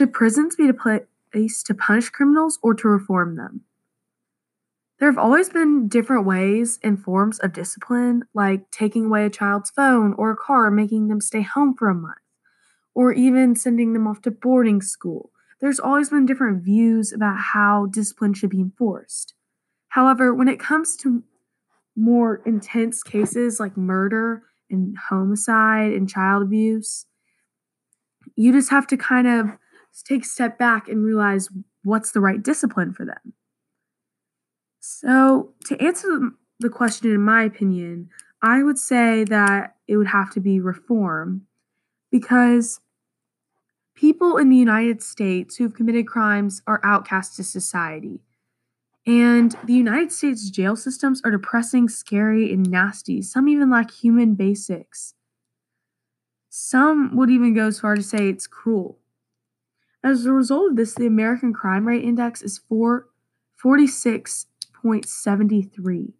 Should prisons be a place to punish criminals or to reform them? There have always been different ways and forms of discipline, like taking away a child's phone or a car making them stay home for a month, or even sending them off to boarding school. There's always been different views about how discipline should be enforced. However, when it comes to more intense cases like murder and homicide and child abuse, you just have to kind of take a step back and realize what's the right discipline for them. So, to answer the question, in my opinion, I would say that it would have to be reform because people in the United States who've committed crimes are outcast to society. And the United States jail systems are depressing, scary, and nasty. Some even lack human basics. Some would even go as far to say it's cruel. As a result of this, the American Crime Rate Index is 4, 46 0.73.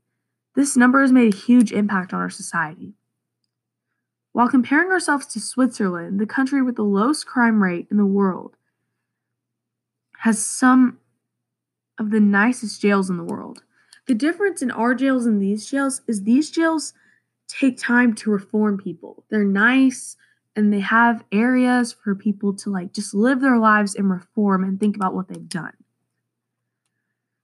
This number has made a huge impact on our society. While comparing ourselves to Switzerland, the country with the lowest crime rate in the world, has some of the nicest jails in the world. The difference in our jails and these jails is these jails take time to reform people. They're nice and they have areas for people to like just live their lives and reform and think about what they've done.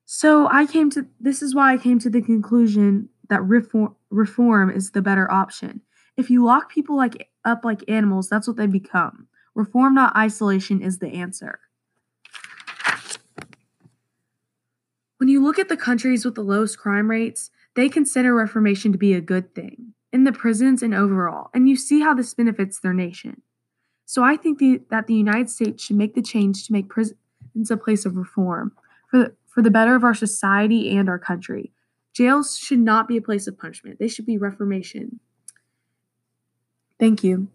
So I came to this is why I came to the conclusion that reform reform is the better option. If you lock people like up like animals, that's what they become. Reform not isolation is the answer. When you look at the countries with the lowest crime rates, they consider reformation to be a good thing in the prisons and overall, and you see how this benefits their nation. So I think the, that the United States should make the change to make prisons a place of reform for for the better of our society and our country. Jails should not be a place of punishment, they should be reformation. Thank you.